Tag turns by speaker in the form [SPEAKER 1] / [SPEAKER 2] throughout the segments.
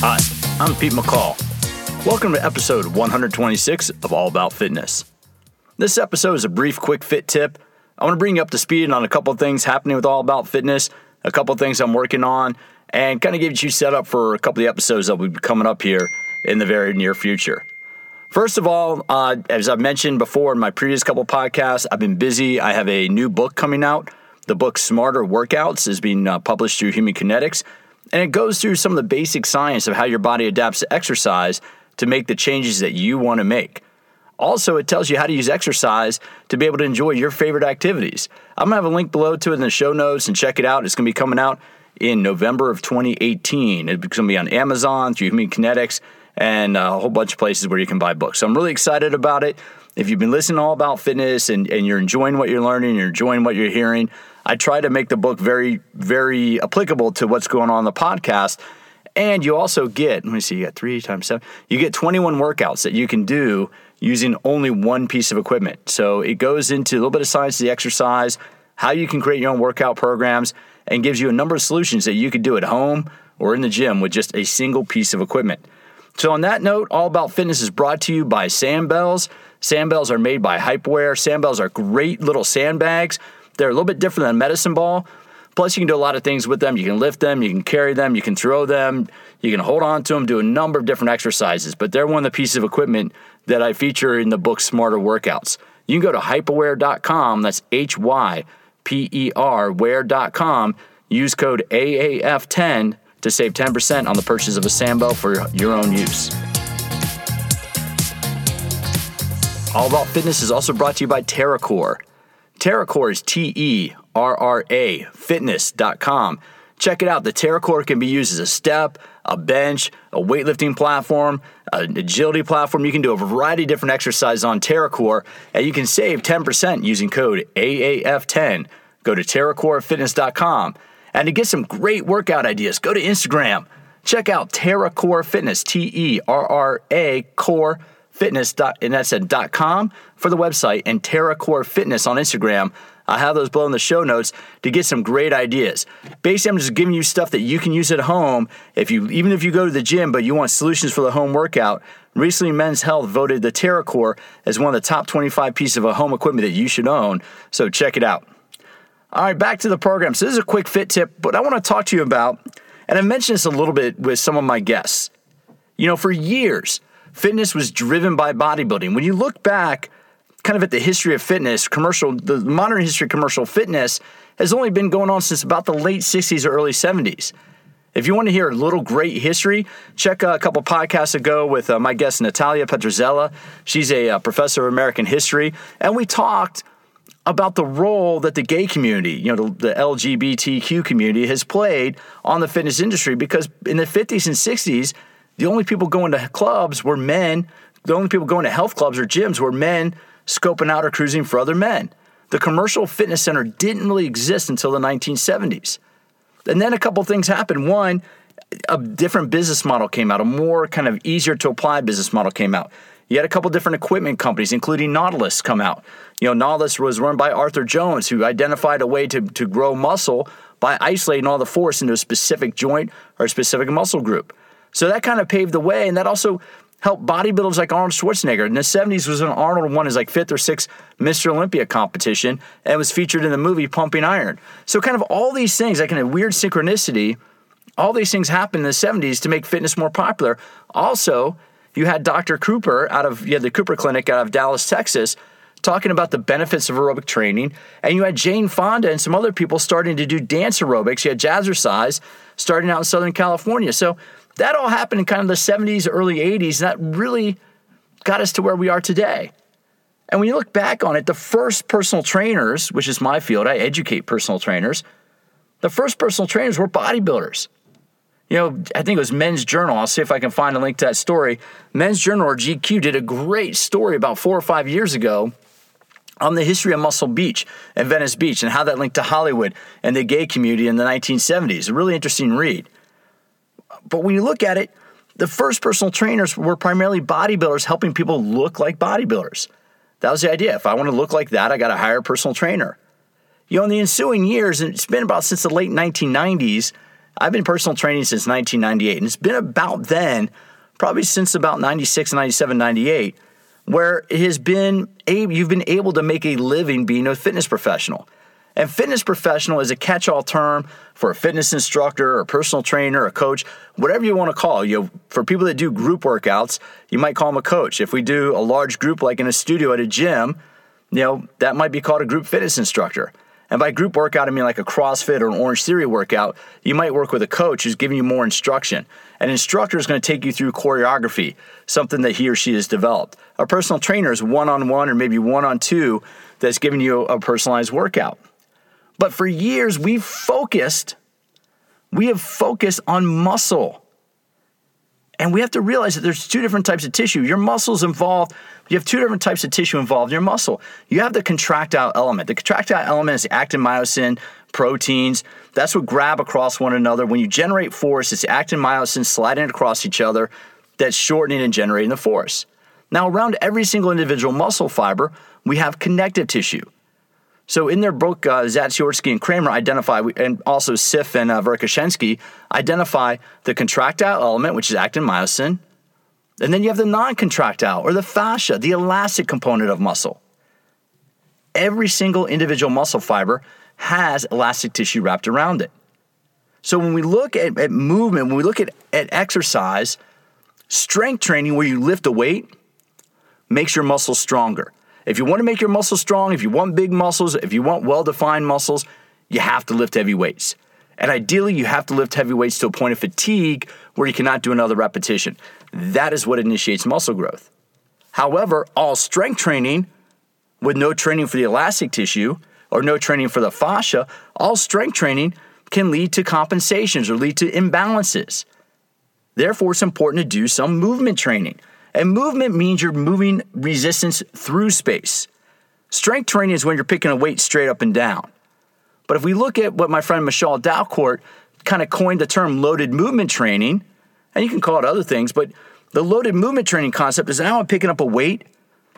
[SPEAKER 1] Hi, I'm Pete McCall. Welcome to episode 126 of All About Fitness. This episode is a brief, quick fit tip. I want to bring you up to speed on a couple of things happening with All About Fitness, a couple of things I'm working on, and kind of give you set up for a couple of the episodes that will be coming up here in the very near future. First of all, uh, as I've mentioned before in my previous couple podcasts, I've been busy. I have a new book coming out. The book Smarter Workouts is being uh, published through Human Kinetics, and it goes through some of the basic science of how your body adapts to exercise to make the changes that you want to make. Also, it tells you how to use exercise to be able to enjoy your favorite activities. I'm to have a link below to it in the show notes and check it out. It's to be coming out in November of 2018. It's to be on Amazon through Human Kinetics and a whole bunch of places where you can buy books. So I'm really excited about it. If you've been listening all about fitness and, and you're enjoying what you're learning, you're enjoying what you're hearing, I try to make the book very, very applicable to what's going on in the podcast. And you also get, let me see, you got three times seven, you get 21 workouts that you can do using only one piece of equipment. So it goes into a little bit of science of the exercise, how you can create your own workout programs, and gives you a number of solutions that you could do at home or in the gym with just a single piece of equipment. So, on that note, All About Fitness is brought to you by Sandbells. Sandbells are made by Hyperwear. Sandbells are great little sandbags. They're a little bit different than a medicine ball. Plus, you can do a lot of things with them. You can lift them, you can carry them, you can throw them, you can hold on to them, do a number of different exercises. But they're one of the pieces of equipment that I feature in the book Smarter Workouts. You can go to hyperwear.com, that's H Y P E R, where.com, use code AAF10 to save 10% on the purchase of a Sandbell for your own use. All About Fitness is also brought to you by TerraCore. TerraCore is T E R R A, fitness.com. Check it out. The TerraCore can be used as a step, a bench, a weightlifting platform, an agility platform. You can do a variety of different exercises on TerraCore, and you can save 10% using code AAF10. Go to TerraCoreFitness.com. And to get some great workout ideas, go to Instagram. Check out TerraCore Fitness, T E R R A Core Fitness, and that's at dot .com for the website, and TerraCore Fitness on Instagram. I'll have those below in the show notes to get some great ideas. Basically, I'm just giving you stuff that you can use at home. If you, even if you go to the gym, but you want solutions for the home workout. Recently, Men's Health voted the TerraCore as one of the top 25 pieces of home equipment that you should own. So check it out. All right, back to the program. So this is a quick fit tip, but I want to talk to you about, and I mentioned this a little bit with some of my guests. You know, for years, fitness was driven by bodybuilding. When you look back, kind of at the history of fitness, commercial, the modern history of commercial fitness has only been going on since about the late 60s or early 70s. If you want to hear a little great history, check a couple podcasts ago with uh, my guest Natalia Petrzela. She's a uh, professor of American history, and we talked about the role that the gay community, you know, the, the, LGBTQ community has played on the fitness industry because in the 50s and 60s, the only people going to clubs were men. The only people going to health clubs or gyms were men scoping out or cruising for other men. The commercial fitness center didn't really exist until the 1970s. And then a couple things happened. One, a different business model came out, a more kind of easier to apply business model came out. You had a couple different equipment companies, including Nautilus, come out. You know, Nautilus was run by Arthur Jones, who identified a way to, to grow muscle by isolating all the force into a specific joint or a specific muscle group. So that kind of paved the way, and that also helped bodybuilders like Arnold Schwarzenegger. In the 70s was when Arnold won his like fifth or sixth Mr. Olympia competition and was featured in the movie Pumping Iron. So kind of all these things, like in a weird synchronicity, all these things happened in the 70s to make fitness more popular. Also, you had Dr. Cooper out of you had the Cooper Clinic out of Dallas, Texas, talking about the benefits of aerobic training, and you had Jane Fonda and some other people starting to do dance aerobics. You had Jazzercise starting out in Southern California. So that all happened in kind of the 70s, early 80s, and that really got us to where we are today. And when you look back on it, the first personal trainers, which is my field, I educate personal trainers, the first personal trainers were bodybuilders you know, I think it was Men's Journal. I'll see if I can find a link to that story. Men's Journal or GQ did a great story about four or five years ago on the history of Muscle Beach and Venice Beach and how that linked to Hollywood and the gay community in the 1970s. A really interesting read. But when you look at it, the first personal trainers were primarily bodybuilders helping people look like bodybuilders. That was the idea. If I want to look like that, I got to hire a personal trainer. You know, in the ensuing years, and it's been about since the late 1990s, I've been personal training since 1998, and it's been about then, probably since about 96, 97, 98, where it has been you've been able to make a living being a fitness professional. And fitness professional is a catch-all term for a fitness instructor, or personal trainer, a coach, whatever you want to call. You know, for people that do group workouts, you might call them a coach. If we do a large group like in a studio at a gym, you know, that might be called a group fitness instructor. And by group workout, I mean like a CrossFit or an Orange Theory workout. You might work with a coach who's giving you more instruction. An instructor is going to take you through choreography, something that he or she has developed. A personal trainer is one on one or maybe one on two that's giving you a personalized workout. But for years, we've focused, we have focused on muscle. And we have to realize that there's two different types of tissue. Your muscles involved, you have two different types of tissue involved in your muscle. You have the contractile element. The contractile element is the actin myosin, proteins. That's what grab across one another. When you generate force, it's actin myosin sliding across each other that's shortening and generating the force. Now, around every single individual muscle fiber, we have connective tissue. So in their book, uh, and Kraemer identify, and also Siff and uh, Verkhoshansky identify the contractile element, which is actin myosin, and then you have the non-contractile or the fascia, the elastic component of muscle. Every single individual muscle fiber has elastic tissue wrapped around it. So when we look at, at movement, when we look at, at exercise, strength training where you lift a weight makes your muscles stronger. If you want to make your muscles strong, if you want big muscles, if you want well defined muscles, you have to lift heavy weights. And ideally, you have to lift heavy weights to a point of fatigue where you cannot do another repetition. That is what initiates muscle growth. However, all strength training with no training for the elastic tissue or no training for the fascia, all strength training can lead to compensations or lead to imbalances. Therefore, it's important to do some movement training. And movement means you're moving resistance through space. Strength training is when you're picking a weight straight up and down. But if we look at what my friend Michelle Dalcourt kind of coined the term loaded movement training, and you can call it other things, but the loaded movement training concept is now I'm picking up a weight,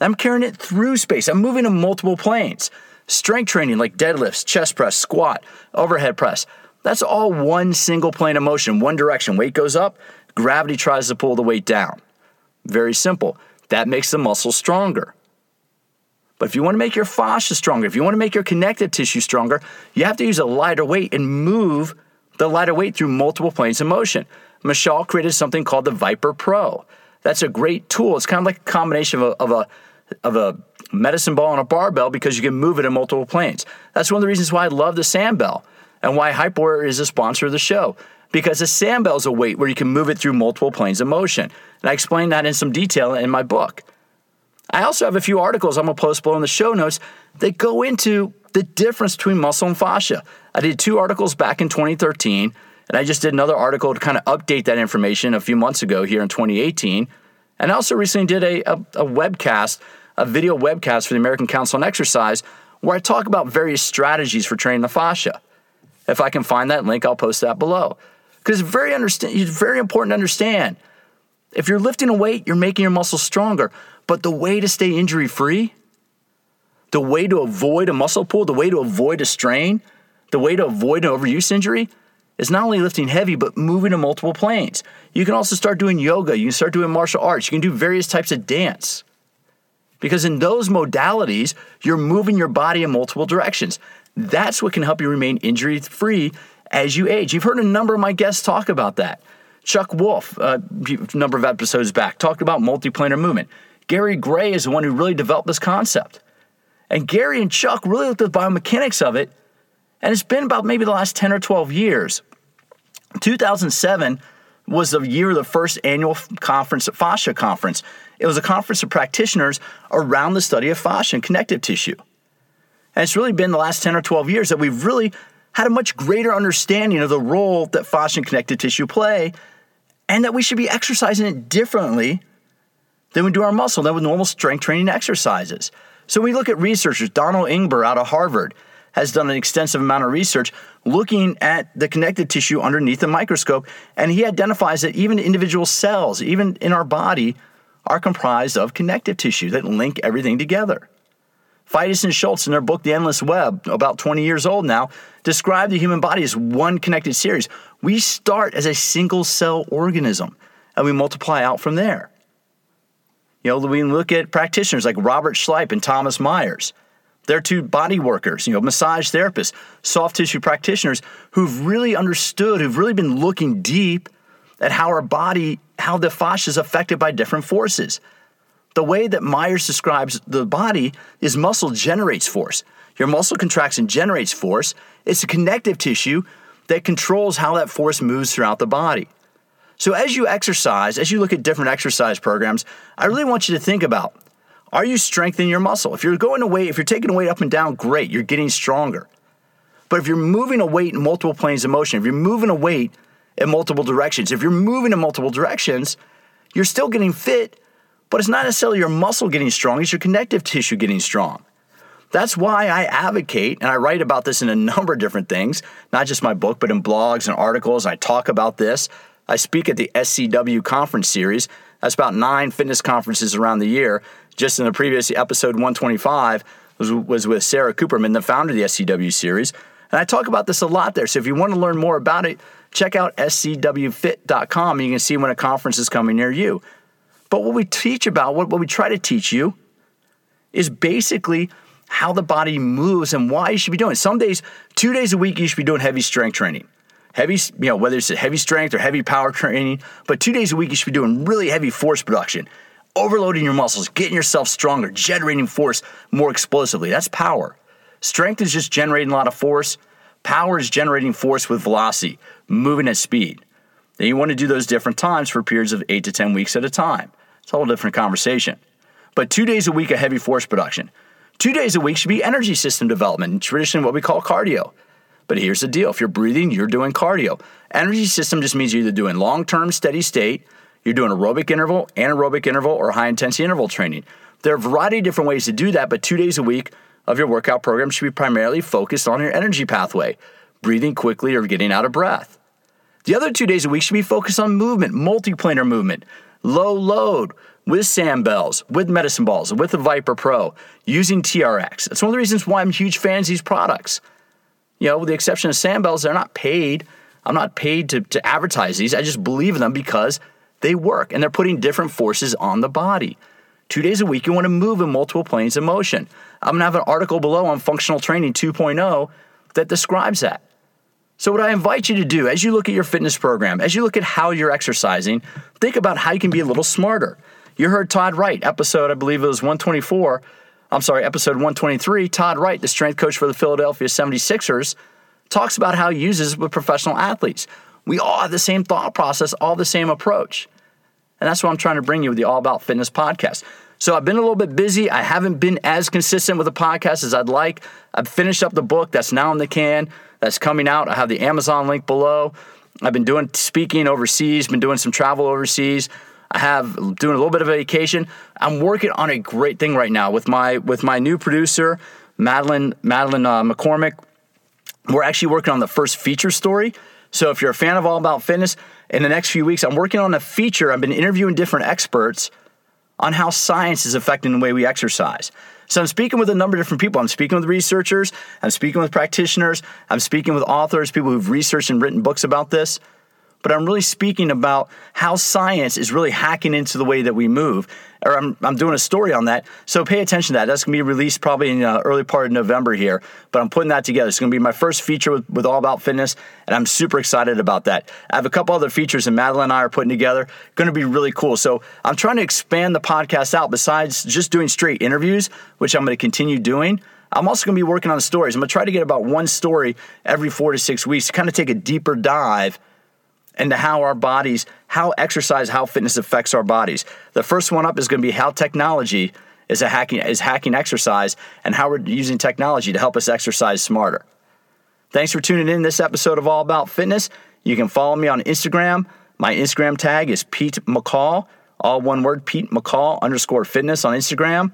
[SPEAKER 1] I'm carrying it through space, I'm moving in multiple planes. Strength training like deadlifts, chest press, squat, overhead press, that's all one single plane of motion, one direction. Weight goes up, gravity tries to pull the weight down. Very simple. That makes the muscle stronger. But if you want to make your fascia stronger, if you want to make your connective tissue stronger, you have to use a lighter weight and move the lighter weight through multiple planes of motion. Michelle created something called the ViPR PRO. That's a great tool. It's kind of like a combination of a, of a, of a medicine ball and a barbell because you can move it in multiple planes. That's one of the reasons why I love the Sandbell and why Hyperwear is a sponsor of the show because a Sandbell is a weight where you can move it through multiple planes of motion. And I explain that in some detail in my book. I also have a few articles I'm going to post below in the show notes that go into the difference between muscle and fascia. I did two articles back in 2013, and I just did another article to kind of update that information a few months ago here in 2018. And I also recently did a, a, a webcast, a video webcast for the American Council on Exercise, where I talk about various strategies for training the fascia. If I can find that link, I'll post that below. Because it's very, understand, it's very important to understand if you're lifting a weight, you're making your muscles stronger. But the way to stay injury free, the way to avoid a muscle pull, the way to avoid a strain, the way to avoid an overuse injury is not only lifting heavy, but moving to multiple planes. You can also start doing yoga, you can start doing martial arts, you can do various types of dance. Because in those modalities, you're moving your body in multiple directions. That's what can help you remain injury free as you age. You've heard a number of my guests talk about that. Chuck Wolf, uh, a number of episodes back, talked about multiplanar movement. Gary Gray is the one who really developed this concept. And Gary and Chuck really looked at the biomechanics of it, and it's been about maybe the last 10 or 12 years. 2007 was the year of the first annual conference, fascia conference. It was a conference of practitioners around the study of fascia and connective tissue. And it's really been the last 10 or 12 years that we've really had a much greater understanding of the role that fascia and connective tissue play and that we should be exercising it differently than we do our muscle, than with normal strength training exercises. So when we look at researchers, Donald Ingber out of Harvard has done an extensive amount of research looking at the connective tissue underneath the microscope, and he identifies that even individual cells, even in our body, are comprised of connective tissue that link everything together. Feitis and Schultz, in their book The Endless Web, about 20 years old now, describe the human body as one connected series. We start as a single cell organism and we multiply out from there. You know, we look at practitioners like Robert Schleip and Thomas Myers. They're two body workers, you know, massage therapists, soft tissue practitioners who've really understood, who've really been looking deep at how our body, how the fascia is affected by different forces. The way that Myers describes the body is muscle generates force. Your muscle contracts and generates force. It's a connective tissue that controls how that force moves throughout the body. So, as you exercise, as you look at different exercise programs, I really want you to think about are you strengthening your muscle? If you're going to weight, if you're taking a weight up and down, great, you're getting stronger. But if you're moving a weight in multiple planes of motion, if you're moving a weight in multiple directions, if you're moving in multiple directions, you're still getting fit, but it's not necessarily your muscle getting strong, it's your connective tissue getting strong. That's why I advocate, and I write about this in a number of different things, not just my book, but in blogs and articles. I talk about this. I speak at the SCW conference series. That's about nine fitness conferences around the year just in the previous episode 125 was, with Sarah Kooperman, the founder of the SCW series. And I talk about this a lot there. So if you want to learn more about it, check out scwfit.com you can see when a conference is coming near you. But what we teach about, what, what we try to teach you, is basically how the body moves and why you should be doing it. Some days, two days a week, you should be doing heavy strength training. Heavy, you know, whether it's heavy strength or heavy power training, but two days a week, you should be doing really heavy force production overloading your muscles, getting yourself stronger, generating force more explosively. That's power. Strength is just generating a lot of force. Power is generating force with velocity, moving at speed. Then you want to do those different times for periods of eight to 10 weeks at a time. It's a whole different conversation. But two days a week of heavy force production. Two days a week should be energy system development, traditionally what we call cardio. But here's the deal if you're breathing, you're doing cardio. Energy system just means you're either doing long term steady state you're doing aerobic interval, anaerobic interval, or high intensity interval training. There are a variety of different ways to do that, but two days a week of your workout program should be primarily focused on your energy pathway, breathing quickly or getting out of breath. The other two days a week should be focused on movement, multiplanar movement, low load, with sand bells, with medicine balls, with the ViPR PRO, using TRX. That's one of the reasons why I'm huge fans of these products. You know, with the exception of sand bells, they're not paid. I'm not paid to, to advertise these. I just believe in them because they work and they're putting different forces on the body. Two days a week, you want to move in multiple planes of motion. I'm going to have an article below on functional training 2.0 that describes that. So, what I invite you to do as you look at your fitness program, as you look at how you're exercising, think about how you can be a little smarter. You heard Todd Wright, episode, I believe it was 124. I'm sorry, episode 123. Todd Wright, the strength coach for the Philadelphia 76ers, talks about how he uses with professional athletes. We all have the same thought process, all the same approach. And that's what I'm trying to bring you with the All About Fitness podcast. So I've been a little bit busy. I haven't been as consistent with the podcast as I'd like. I've finished up the book that's now in the can, that's coming out. I have the Amazon link below. I've been doing speaking overseas, been doing some travel overseas. I have doing a little bit of vacation. I'm working on a great thing right now with my with my new producer, Madeline Madeline uh, McCormick. We're actually working on the first feature story so if you're a fan of All About Fitness, in the next few weeks, I'm working on a feature. I've been interviewing different experts on how science is affecting the way we exercise. So I'm speaking with a number of different people. I'm speaking with researchers, I'm speaking with practitioners, I'm speaking with authors, people who've researched and written books about this but I'm really speaking about how science is really hacking into the way that we move. Or I'm, I'm doing a story on that. So pay attention to that. That's going to be released probably in the uh, early part of November here, but I'm putting that together. It's going to be my first feature with, with All About Fitness, and I'm super excited about that. I have a couple other features that Madeline and I are putting together. Going to be really cool. So I'm trying to expand the podcast out besides just doing straight interviews, which I'm going to continue doing. I'm also going to be working on stories. I'm going to try to get about one story every four to six weeks to kind of take a deeper dive into how our bodies, how exercise, how fitness affects our bodies. The first one up is going to be how technology is a hacking is hacking exercise and how we're using technology to help us exercise smarter. Thanks for tuning in this episode of All About Fitness. You can follow me on Instagram. My Instagram tag is Pete McCall, all one word, Pete McCall underscore fitness on Instagram.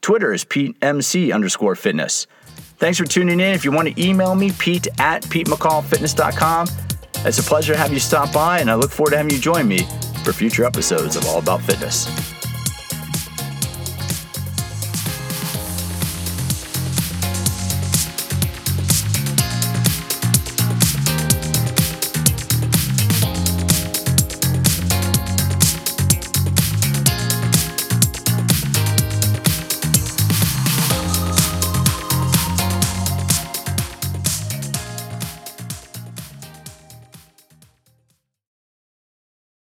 [SPEAKER 1] Twitter is Pete MC underscore fitness. Thanks for tuning in. If you want to email me, Pete at PeteMcCallFitness.com. It's a pleasure to have you stop by, and I look forward to having you join me for future episodes of All About Fitness.